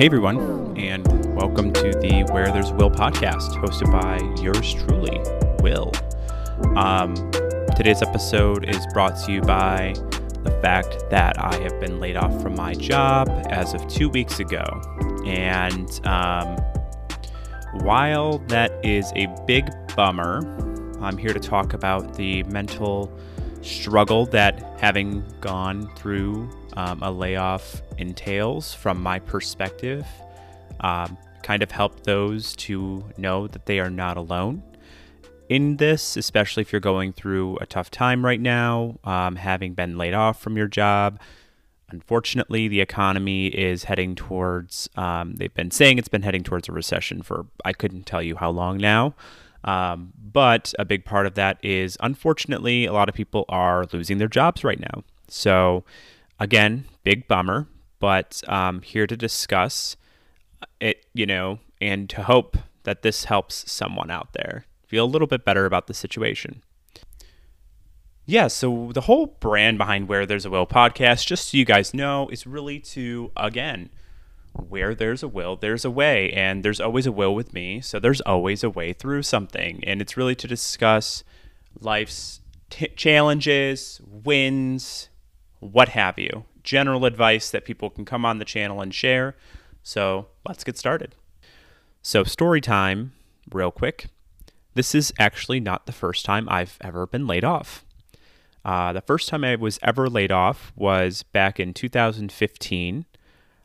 Hey, everyone, and welcome to the Where There's Will podcast, hosted by yours truly, Will. Um, today's episode is brought to you by the fact that I have been laid off from my job as of two weeks ago. And um, while that is a big bummer, I'm here to talk about the mental struggle that having gone through um, a layoff entails from my perspective. Um, kind of help those to know that they are not alone in this, especially if you're going through a tough time right now, um, having been laid off from your job. Unfortunately, the economy is heading towards, um, they've been saying it's been heading towards a recession for I couldn't tell you how long now. Um, but a big part of that is, unfortunately, a lot of people are losing their jobs right now. So, again, big bummer, but um, here to discuss it, you know, and to hope that this helps someone out there feel a little bit better about the situation. Yeah, so the whole brand behind Where There's a Will podcast, just so you guys know, is really to, again, where there's a will, there's a way. And there's always a will with me. So there's always a way through something. And it's really to discuss life's t- challenges, wins, what have you. General advice that people can come on the channel and share. So let's get started. So, story time, real quick. This is actually not the first time I've ever been laid off. Uh, the first time I was ever laid off was back in 2015.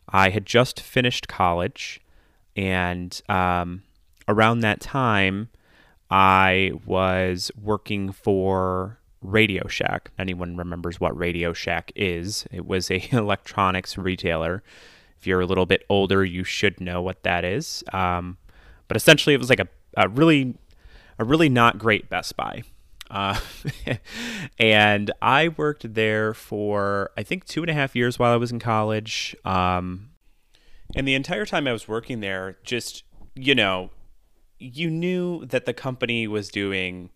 I had just finished college, and um, around that time, I was working for Radio Shack. Anyone remembers what Radio Shack is? It was a electronics retailer. If you're a little bit older, you should know what that is. Um, but essentially, it was like a, a really, a really not great Best Buy. Uh, and I worked there for I think two and a half years while I was in college. Um, and the entire time I was working there, just you know, you knew that the company was doing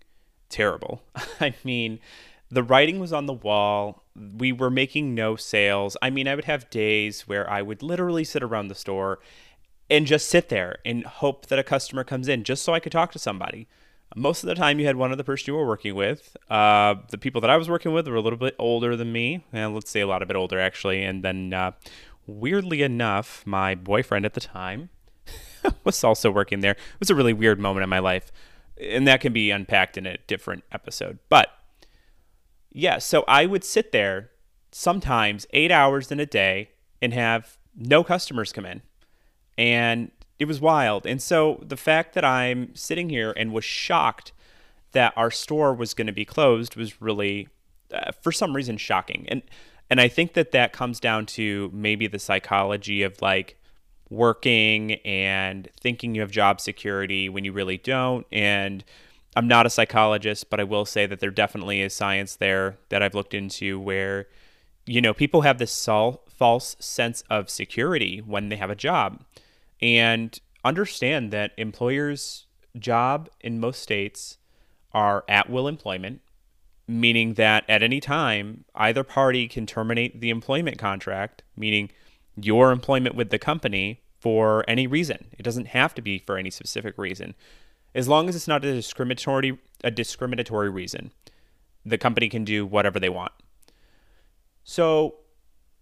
terrible. I mean, the writing was on the wall. We were making no sales. I mean, I would have days where I would literally sit around the store and just sit there and hope that a customer comes in just so I could talk to somebody. Most of the time, you had one other person you were working with. Uh, the people that I was working with were a little bit older than me. And let's say a lot of bit older, actually. And then, uh, weirdly enough, my boyfriend at the time was also working there. It was a really weird moment in my life and that can be unpacked in a different episode. But yeah, so I would sit there sometimes eight hours in a day and have no customers come in. And it was wild. And so the fact that I'm sitting here and was shocked that our store was going to be closed was really, uh, for some reason, shocking. And and I think that that comes down to maybe the psychology of like working and thinking you have job security when you really don't. And I'm not a psychologist, but I will say that there definitely is science there that I've looked into where, you know, people have this sol- false sense of security when they have a job. And understand that employers' job in most states are at will employment, meaning that at any time, either party can terminate the employment contract, meaning your employment with the company for any reason. It doesn't have to be for any specific reason. As long as it's not a discriminatory a discriminatory reason, the company can do whatever they want. So,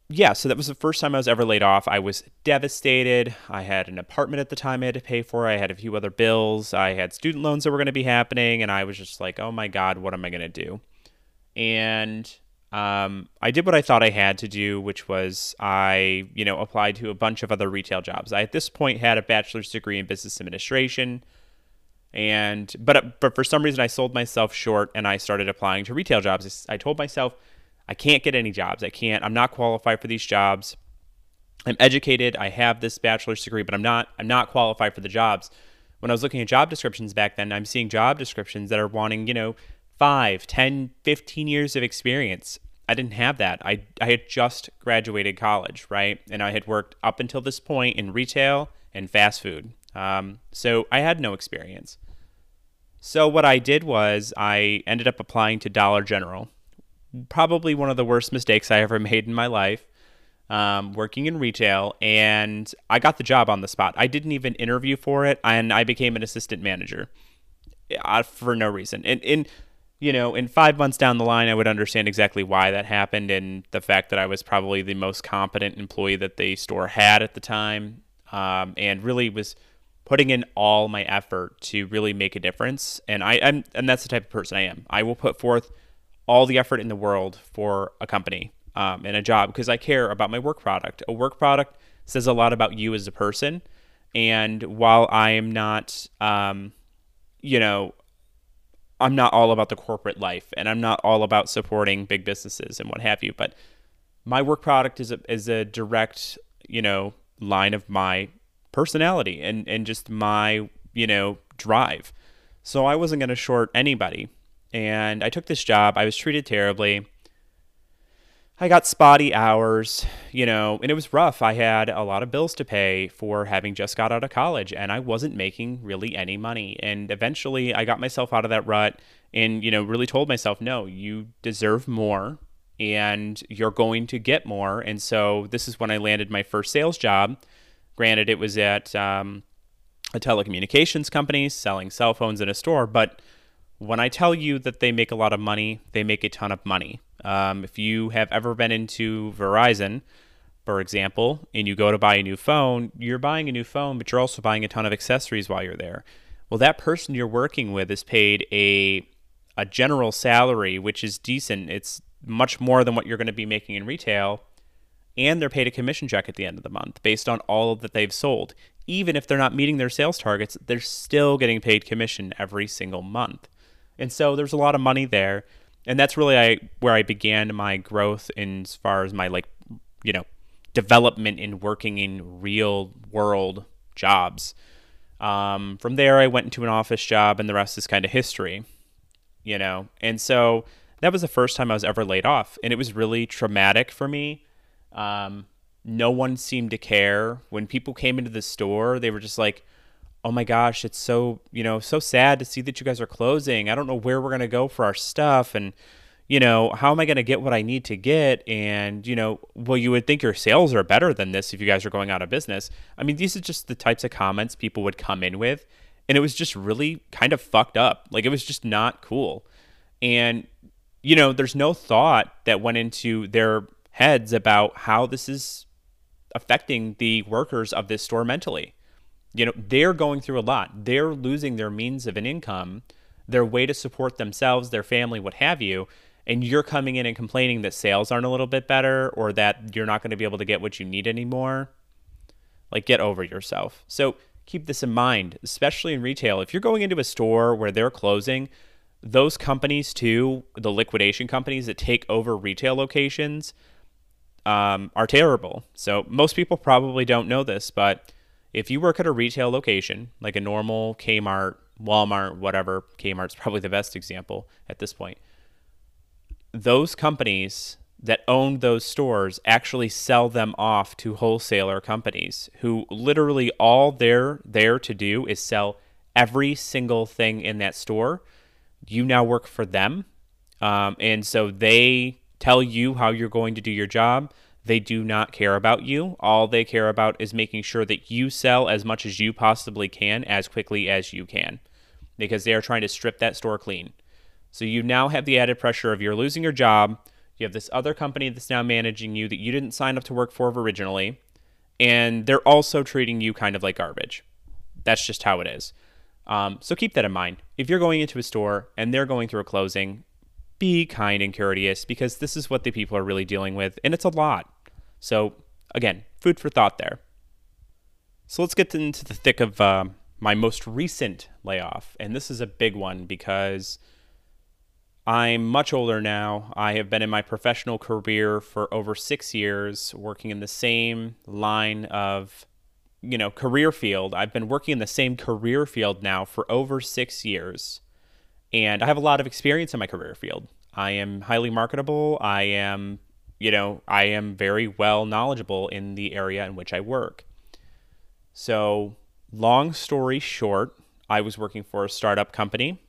yeah, so that was the first time I was ever laid off. I was devastated. I had an apartment at the time I had to pay for. I had a few other bills. I had student loans that were going to be happening and I was just like, "Oh my god, what am I going to do?" And um, I did what I thought I had to do, which was I, you know, applied to a bunch of other retail jobs. I at this point had a bachelor's degree in business administration, and but but for some reason I sold myself short and I started applying to retail jobs. I told myself I can't get any jobs. I can't. I'm not qualified for these jobs. I'm educated. I have this bachelor's degree, but I'm not. I'm not qualified for the jobs. When I was looking at job descriptions back then, I'm seeing job descriptions that are wanting, you know, 5, 10, 15 years of experience. I didn't have that. I, I had just graduated college, right? And I had worked up until this point in retail and fast food. Um, so I had no experience. So what I did was I ended up applying to Dollar General. Probably one of the worst mistakes I ever made in my life. um, working in retail, and I got the job on the spot. I didn't even interview for it, and I became an assistant manager uh, for no reason. And in you know, in five months down the line, I would understand exactly why that happened and the fact that I was probably the most competent employee that the store had at the time, um, and really was putting in all my effort to really make a difference. And I, I'm, and that's the type of person I am. I will put forth all the effort in the world for a company um, and a job because I care about my work product. A work product says a lot about you as a person. And while I am not, um, you know, I'm not all about the corporate life and I'm not all about supporting big businesses and what have you, but my work product is a, is a direct, you know, line of my personality and, and just my, you know, drive. So I wasn't going to short anybody. And I took this job. I was treated terribly. I got spotty hours, you know, and it was rough. I had a lot of bills to pay for having just got out of college and I wasn't making really any money. And eventually I got myself out of that rut and, you know, really told myself, no, you deserve more and you're going to get more. And so this is when I landed my first sales job. Granted, it was at um, a telecommunications company selling cell phones in a store, but when I tell you that they make a lot of money, they make a ton of money. Um, if you have ever been into Verizon, for example, and you go to buy a new phone, you're buying a new phone, but you're also buying a ton of accessories while you're there. Well, that person you're working with is paid a a general salary, which is decent. It's much more than what you're going to be making in retail, and they're paid a commission check at the end of the month based on all that they've sold. Even if they're not meeting their sales targets, they're still getting paid commission every single month. And so there's a lot of money there and that's really I where I began my growth in as far as my like you know development in working in real world jobs. Um, from there, I went into an office job, and the rest is kind of history, you know. And so that was the first time I was ever laid off, and it was really traumatic for me. Um, no one seemed to care when people came into the store. They were just like, oh my gosh, it's so, you know, so sad to see that you guys are closing. I don't know where we're going to go for our stuff. And, you know, how am I going to get what I need to get? And, you know, well, you would think your sales are better than this if you guys are going out of business. I mean, these are just the types of comments people would come in with. And it was just really kind of fucked up. Like, it was just not cool. And, you know, there's no thought that went into their heads about how this is affecting the workers of this store mentally you know, they're going through a lot. They're losing their means of an income, their way to support themselves, their family, what have you. And you're coming in and complaining that sales aren't a little bit better or that you're not going to be able to get what you need anymore. Like, get over yourself. So, keep this in mind, especially in retail. If you're going into a store where they're closing, those companies, too, the liquidation companies that take over retail locations, um, are terrible. So, most people probably don't know this, but if you work at a retail location, like a normal Kmart, Walmart, whatever, Kmart's probably the best example at this point, those companies that own those stores actually sell them off to wholesaler companies who literally all they're there to do is sell every single thing in that store. You now work for them. Um, and so they tell you how you're going to do your job. They do not care about you. All they care about is making sure that you sell as much as you possibly can as quickly as you can because they are trying to strip that store clean. So you now have the added pressure of you're losing your job. You have this other company that's now managing you that you didn't sign up to work for originally. And they're also treating you kind of like garbage. That's just how it is. Um, so keep that in mind. If you're going into a store and they're going through a closing, be kind and courteous because this is what the people are really dealing with. And it's a lot. So, again, food for thought there. So, let's get into the thick of uh, my most recent layoff. And this is a big one because I'm much older now. I have been in my professional career for over six years, working in the same line of, you know, career field. I've been working in the same career field now for over six years. And I have a lot of experience in my career field. I am highly marketable. I am you know, I am very well knowledgeable in the area in which I work. So, long story short, I was working for a startup company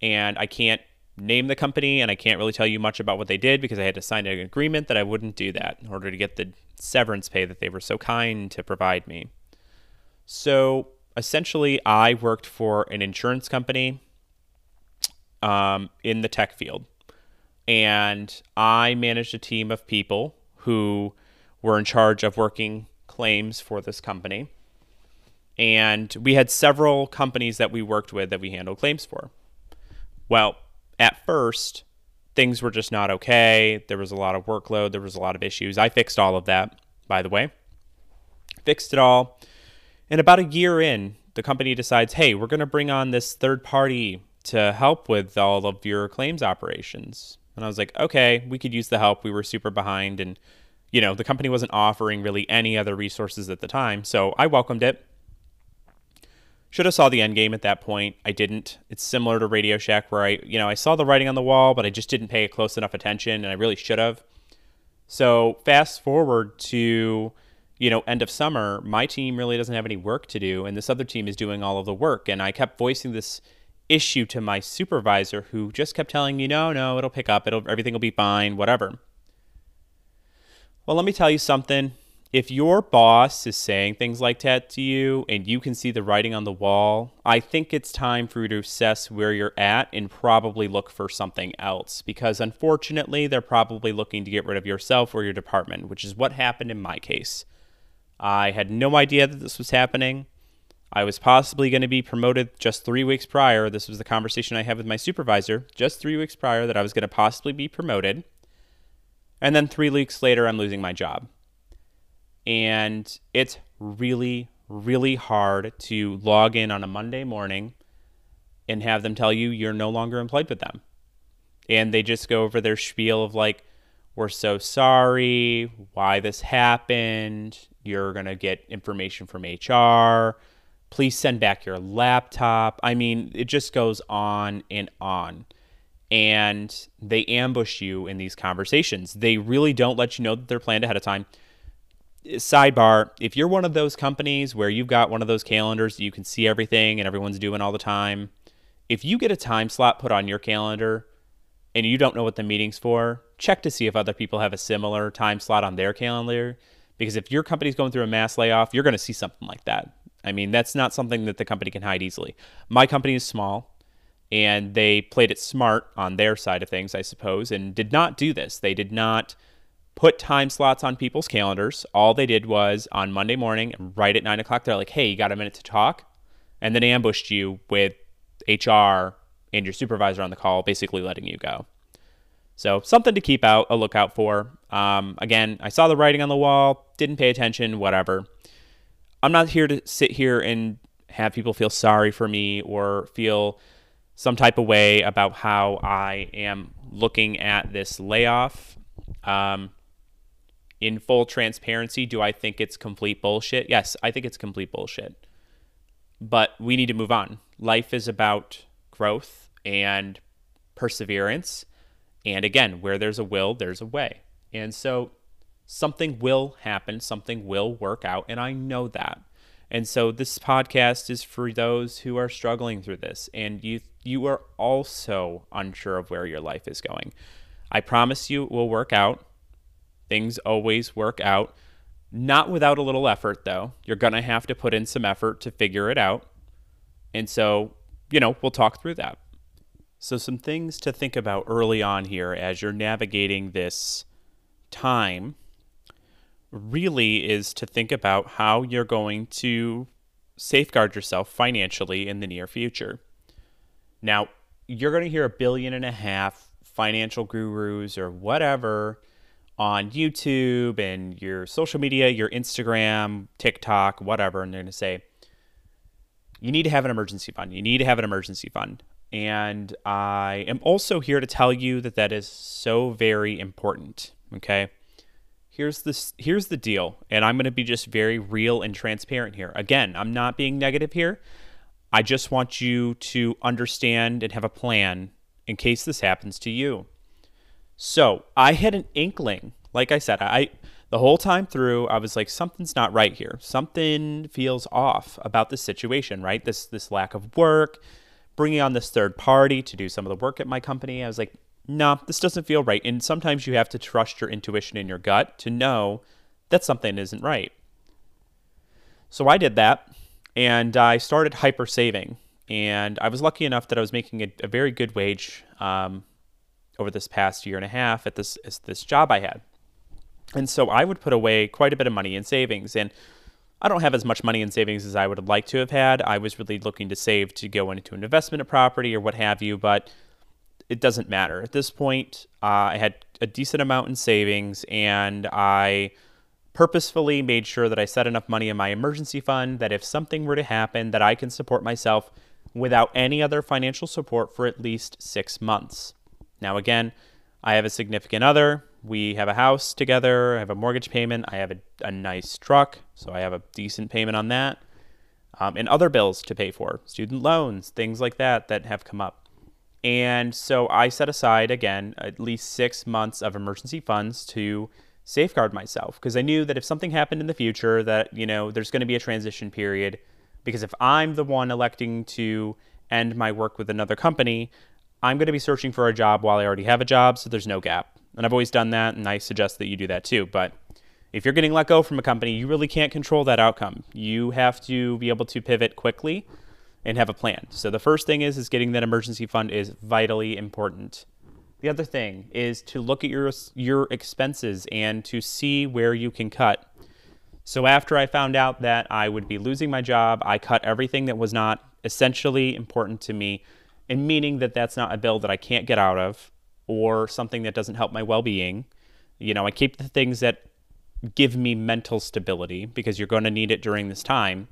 and I can't name the company, and I can't really tell you much about what they did because I had to sign an agreement that I wouldn't do that in order to get the severance pay that they were so kind to provide me. So essentially, I worked for an insurance company um, in the tech field. And I managed a team of people who were in charge of working claims for this company. And we had several companies that we worked with that we handled claims for. Well, at first, things were just not okay. There was a lot of workload, there was a lot of issues. I fixed all of that, by the way. Fixed it all. And about a year in, the company decides, hey, we're going to bring on this third party to help with all of your claims operations. And I was like, okay, we could use the help. We were super behind and you know, the company wasn't offering really any other resources at the time. So I welcomed it. Should have saw the end game at that point. I didn't. It's similar to Radio Shack where I, you know, I saw the writing on the wall, but I just didn't pay close enough attention and I really should have. So fast forward to, you know, end of summer, my team really doesn't have any work to do and this other team is doing all of the work and I kept voicing this issue to my supervisor who just kept telling me, no, no, it'll pick up, it'll everything will be fine, whatever. Well, let me tell you something. If your boss is saying things like that to you and you can see the writing on the wall, I think it's time for you to assess where you're at and probably look for something else because unfortunately, they're probably looking to get rid of yourself or your department, which is what happened in my case. I had no idea that this was happening. I was possibly going to be promoted just three weeks prior. This was the conversation I had with my supervisor just three weeks prior that I was going to possibly be promoted. And then three weeks later, I'm losing my job. And it's really, really hard to log in on a Monday morning and have them tell you you're no longer employed with them. And they just go over their spiel of like, we're so sorry, why this happened, you're going to get information from HR Please send back your laptop. I mean, it just goes on and on. And they ambush you in these conversations. They really don't let you know that they're planned ahead of time. Sidebar if you're one of those companies where you've got one of those calendars, you can see everything and everyone's doing all the time. If you get a time slot put on your calendar and you don't know what the meeting's for, check to see if other people have a similar time slot on their calendar. Because if your company's going through a mass layoff, you're going to see something like that. I mean, that's not something that the company can hide easily. My company is small, and they played it smart on their side of things, I suppose, and did not do this. They did not put time slots on people's calendars. All they did was on Monday morning, right at nine o'clock, they're like, hey, you got a minute to talk? And then ambushed you with HR and your supervisor on the call, basically letting you go. So something to keep out a lookout for. Um, again, I saw the writing on the wall, didn't pay attention, whatever. I'm not here to sit here and have people feel sorry for me or feel some type of way about how I am looking at this layoff. Um, in full transparency, do I think it's complete bullshit? Yes, I think it's complete bullshit. But we need to move on. Life is about growth and perseverance. And again, where there's a will, there's a way. And so something will happen, something will work out, and I know that. And so this podcast is for those who are struggling through this and you you are also unsure of where your life is going. I promise you it will work out. Things always work out. Not without a little effort though. You're going to have to put in some effort to figure it out. And so, you know, we'll talk through that. So some things to think about early on here as you're navigating this time really is to think about how you're going to safeguard yourself financially in the near future. Now, you're going to hear a billion and a half financial gurus or whatever on YouTube and your social media, your Instagram, TikTok, whatever, and they're going to say, you need to have an emergency fund. You need to have an emergency fund. And I am also here to tell you that that is so very important. Okay here's this here's the deal and i'm going to be just very real and transparent here. Again i'm not being negative here. I just want you to understand and have a plan in case this happens to you. So i had an inkling like i said i the whole time through i was like something's not right here. Something feels off about the situation right? This this lack of work bringing on this third party to do some of the work at my company. I was like, no, this doesn't feel right. And sometimes you have to trust your intuition and your gut to know that something isn't right. So I did that and I started hyper saving. And I was lucky enough that I was making a, a very good wage um, over this past year and a half at this this job I had. And so I would put away quite a bit of money in savings. And I don't have as much money in savings as I would have liked to have had. I was really looking to save to go into an investment property or what have you, but it doesn't matter. At this point, uh, I had a decent amount in savings and I purposefully made sure that I set enough money in my emergency fund that if something were to happen that I can support myself without any other financial support for at least 6 months. Now again, I have a significant other. We have a house together. I have a mortgage payment. I have a, a nice truck, so I have a decent payment on that. Um, and other bills to pay for, student loans, things like that that have come up. And so I set aside, again, at least six months of emergency funds to safeguard myself because I knew that if something happened in the future that, you know, there's going to be a transition period because if I'm the one electing to end my work with another company, I'm going to be searching for a job while I already have a job, so there's no gap. And I've always done that, and I suggest that you do that too. But if you're getting let go from a company, you really can't control that outcome. You have to be able to pivot quickly and have a plan. So the first thing is is getting that emergency fund is vitally important. The other thing is to look at your your expenses and to see where you can cut. So after I found out that I would be losing my job, I cut everything that was not essentially important to me, and meaning that that's not a bill that I can't get out of or something that doesn't help my well-being. You know, I keep the things that give me mental stability because you're going to need it during this time.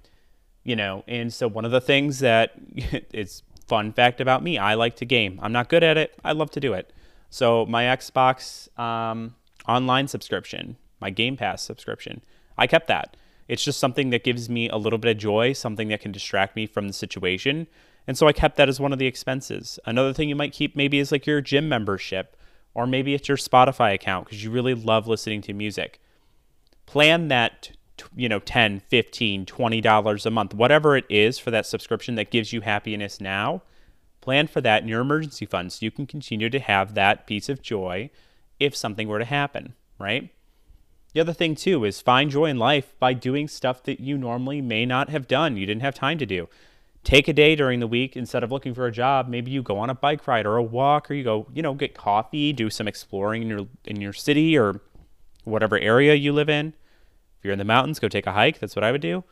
You know, and so one of the things that is fun fact about me. I like to game. I'm not good at it. I love to do it. So my Xbox um, online subscription, my Game Pass subscription, I kept that. It's just something that gives me a little bit of joy, something that can distract me from the situation. And so I kept that as one of the expenses. Another thing you might keep maybe is like your gym membership, or maybe it's your Spotify account because you really love listening to music. Plan that you know 10 15 20 dollars a month whatever it is for that subscription that gives you happiness now plan for that in your emergency fund so you can continue to have that piece of joy if something were to happen right? The other thing too is find joy in life by doing stuff that you normally may not have done you didn't have time to do. Take a day during the week instead of looking for a job maybe you go on a bike ride or a walk or you go you know get coffee do some exploring in your in your city or whatever area you live in you're in the mountains, go take a hike. That's what I would do.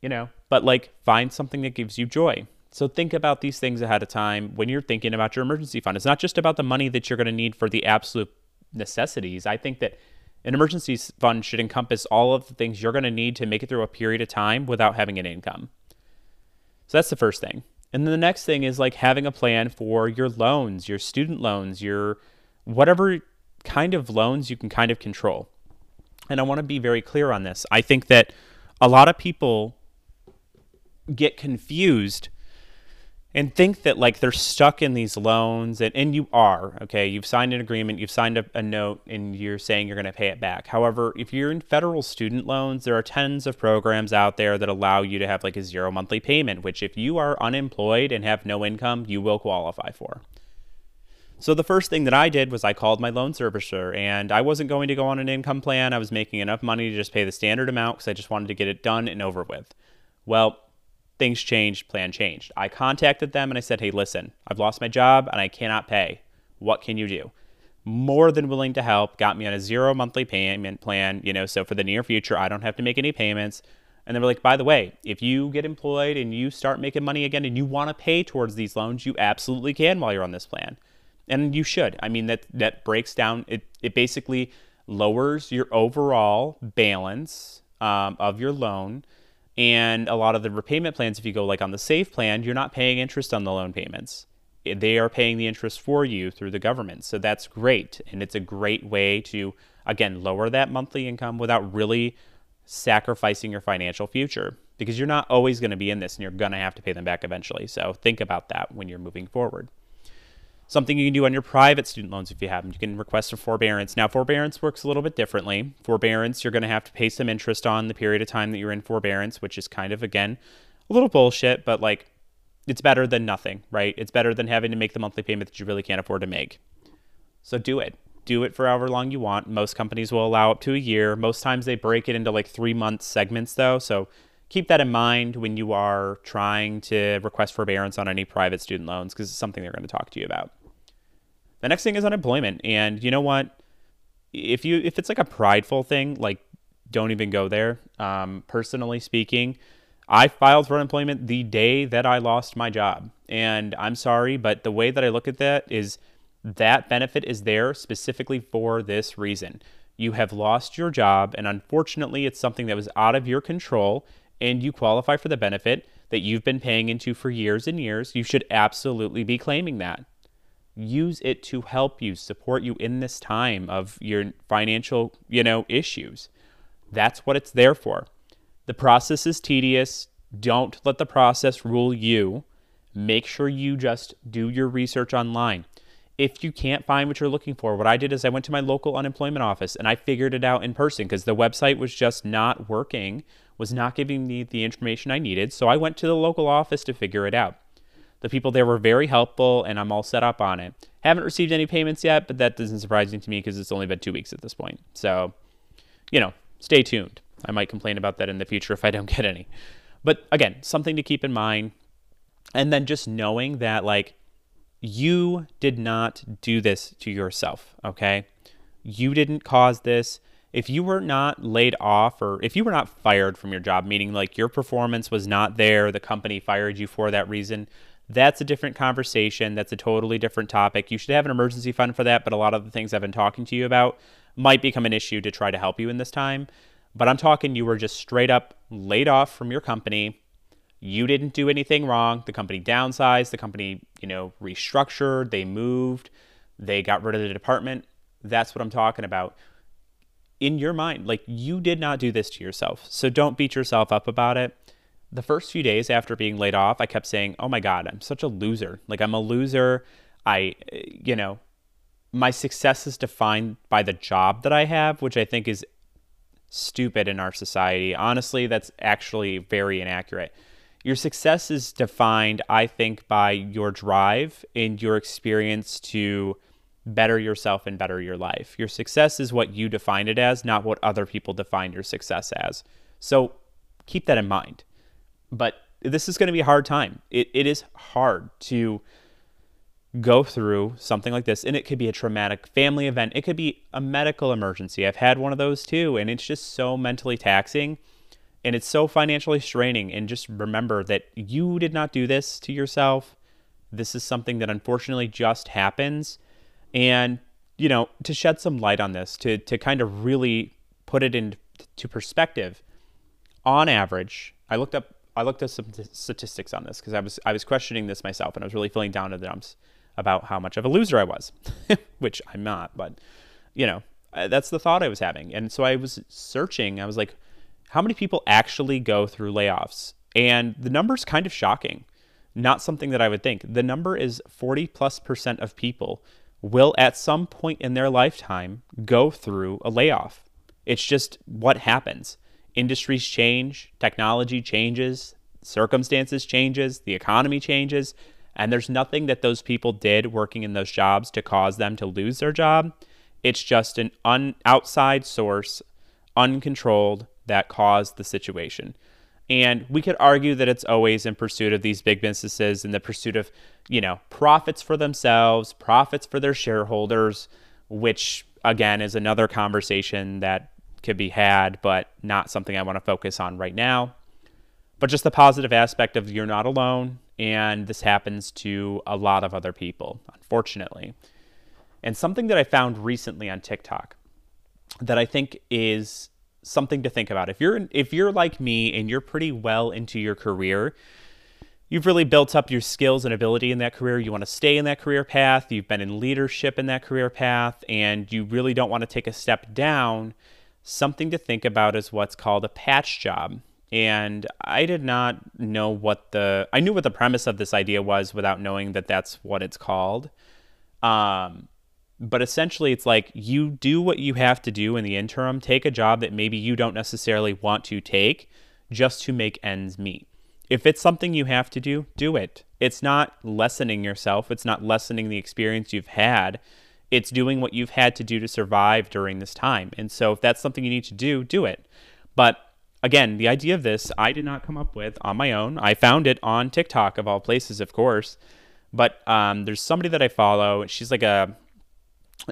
You know, but like find something that gives you joy. So think about these things ahead of time when you're thinking about your emergency fund. It's not just about the money that you're going to need for the absolute necessities. I think that an emergency fund should encompass all of the things you're going to need to make it through a period of time without having an income. So that's the first thing. And then the next thing is like having a plan for your loans, your student loans, your whatever kind of loans you can kind of control. And I want to be very clear on this. I think that a lot of people get confused and think that like they're stuck in these loans and, and you are okay? You've signed an agreement you've signed a, a note and you're saying you're going to pay it back. However if you're in federal student loans there are tons of programs out there that allow you to have like a zero monthly payment which if you are unemployed and have no income you will qualify for so the first thing that I did was I called my loan servicer and I wasn't going to go on an income plan. I was making enough money to just pay the standard amount because I just wanted to get it done and over with. Well, things changed, plan changed. I contacted them and I said, hey, listen, I've lost my job and I cannot pay. What can you do? More than willing to help, got me on a zero monthly payment plan, you know, so for the near future, I don't have to make any payments. And they were like, by the way, if you get employed and you start making money again and you want to pay towards these loans, you absolutely can while you're on this plan and you should. I mean that that breaks down. It it basically lowers your overall balance um, of your loan. And a lot of the repayment plans, if you go like on the SAVE plan, you're not paying interest on the loan payments. They are paying the interest for you through the government. So that's great. And it's a great way to, again, lower that monthly income without really sacrificing your financial future because you're not always going to be in this and you're going to have to pay them back eventually. So think about that when you're moving forward. Something you can do on your private student loans if you have them. You can request a forbearance. Now, forbearance works a little bit differently. Forbearance, you're going to have to pay some interest on the period of time that you're in forbearance, which is kind of, again, a little bullshit, but like it's better than nothing, right? It's better than having to make the monthly payment that you really can't afford to make. So do it. Do it for however long you want. Most companies will allow up to a year. Most times they break it into like three month segments, though. So keep that in mind when you are trying to request forbearance on any private student loans because it's something they're going to talk to you about. The next thing is unemployment. And you know what? If you if it's like a prideful thing, like don't even go there. Um, personally speaking, I filed for unemployment the day that I lost my job. And I'm sorry, but the way that I look at that is that benefit is there specifically for this reason. You have lost your job, and unfortunately, it's something that was out of your control, and you qualify for the benefit that you've been paying into for years and years. You should absolutely be claiming that. Use it to help you, support you in this time of your financial, you know, issues. That's what it's there for. The process is tedious. Don't let the process rule you. Make sure you just do your research online. If you can't find what you're looking for, what I did is I went to my local unemployment office and I figured it out in person because the website was just not working, was not giving me the information I needed. So I went to the local office to figure it out. The people there were very helpful and I'm all set up on it. Haven't received any payments yet, but that isn't surprising to me because it's only been two weeks at this point. So, you know, stay tuned. I might complain about that in the future if I don't get any. But again, something to keep in mind. And then just knowing that, like, you did not do this to yourself, okay? You didn't cause this. If you were not laid off or if you were not fired from your job, meaning like your performance was not there, the company fired you for that reason, that's a different conversation. That's a totally different topic. You should have an emergency fund for that, but a lot of the things I've been talking to you about might become an issue to try to help you in this time. But I'm talking you were just straight up laid off from your company. You didn't do anything wrong. The company downsized, the company, you know, restructured, they moved, they got rid of the department. That's what I'm talking about. In your mind, like you did not do this to yourself. So don't beat yourself up about it. The first few days after being laid off, I kept saying, "Oh my god, I'm such a loser. Like I'm a loser. I you know, my success is defined by the job that I have, which I think is stupid in our society. Honestly, that's actually very inaccurate. Your success is defined, I think, by your drive and your experience to better yourself and better your life. Your success is what you define it as, not what other people define your success as. So keep that in mind. But this is going to be a hard time. It, it is hard to go through something like this and it could be a traumatic family event. It could be a medical emergency. I've had one of those too and it's just so mentally taxing and it's so financially straining. And just remember that you did not do this to yourself. This is something that unfortunately just happens. And you know to shed some light on this to to kind of really put it into perspective on average i looked up I looked at some statistics on this because I was I was questioning this myself and I was really feeling down in the dumps about how much of a loser I was, which I'm not, but you know, that's the thought I was having. And so I was searching. I was like, how many people actually go through layoffs? And the number's kind of shocking. Not something that I would think. The number is 40 plus percent of people will at some point in their lifetime go through a layoff. It's just what happens. Industries change, technology changes, circumstances changes, the economy changes. And there's nothing that those people did working in those jobs to cause them to lose their job. It's just an un- outside source, uncontrolled, that caused the situation. And we could argue that it's always in pursuit of these big businesses in the pursuit of, you know, profits for themselves, profits for their shareholders, which again is another conversation that could be had, but not something I want to focus on right now. But just the positive aspect of you're not alone, and this happens to a lot of other people, unfortunately. And something that I found recently on TikTok that I think is something to think about. If you're if you're like me and you're pretty well into your career, you've really built up your skills and ability in that career. You want to stay in that career path. You've been in leadership in that career path and you really don't want to take a step down. Something to think about is what's called a patch job and I did not know what the I knew what the premise of this idea was without knowing that that's what it's called. Um, but essentially, it's like you do what you have to do in the interim. Take a job that maybe you don't necessarily want to take, just to make ends meet. if it's something you have to do, do it. It's not lessening yourself, it's not lessening the experience you've had. It's doing what you've had to do to survive during this time. And so if that's something you need to do, do it. But again, the idea of this I did not come up with on my own. I found it on TikTok of all places, of course. But um, there's somebody that I follow. She's like a,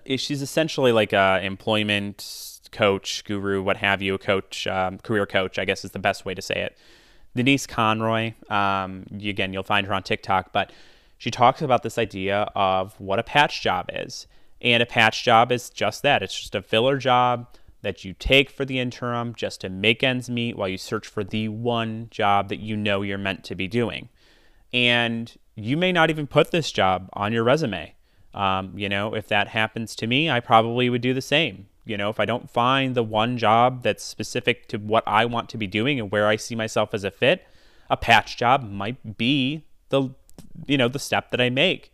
she's essentially like a employment coach, guru, what have you, a coach, um, career coach. I guess is the best way to say it. Denise Conroy. Um, again, you'll find her on TikTok, but she talks about this idea of what a patch job is. And a patch job is just that it's just a filler job that you take for the interim just to make ends meet while you search for the one job that you know you're meant to be doing. And you may not even put this job on your resume. Um, you know, if that happens to me, I probably would do the same. You know, if I don't find the one job that's specific to what I want to be doing and where I see myself as a fit, a patch job might be the you know the step that I make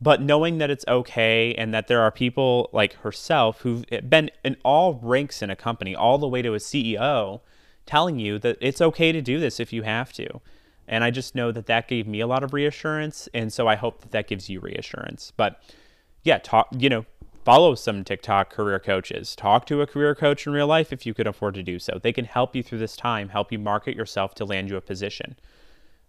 but knowing that it's okay and that there are people like herself who've eh, been in all ranks in a company all the way to a ceo telling you that it's okay to do this if you have to. And i just know that that gave me a lot of reassurance and so i hope that that gives you reassurance. But yeah talk you know follow some tiktok career coaches. Talk to a career coach in real life if you could afford to do so. They can help you through this time help you market yourself to land you a position.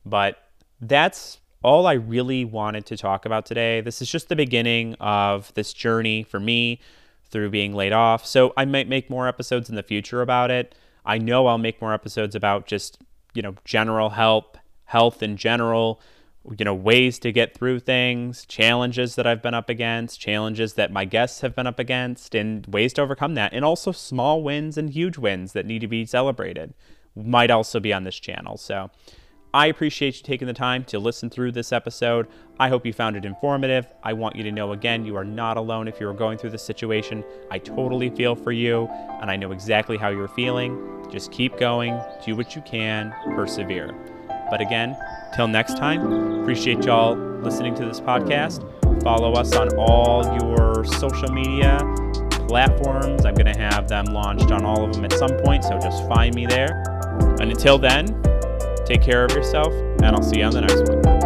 But that's all I really wanted to talk about today. This is just the beginning of this journey for me through being laid off. So I might make more episodes in the future about it. I know I'll make more episodes about just, you know, general help, health in general, you know, ways to get through things, challenges that I've been up against, challenges that my guests have been up against, and ways to overcome that. And also small wins and huge wins that need to be celebrated might also be on this channel. So, I appreciate you taking the time to listen through this episode. I hope you found it informative. I want you to know again, you are not alone if you're going through this situation. I totally feel for you, and I know exactly how you're feeling. Just keep going, do what you can, persevere. But again, till next time, appreciate y'all listening to this podcast. Follow us on all your social media platforms. I'm going to have them launched on all of them at some point, so just find me there. And until then, Take care of yourself, and I'll see you on the next one.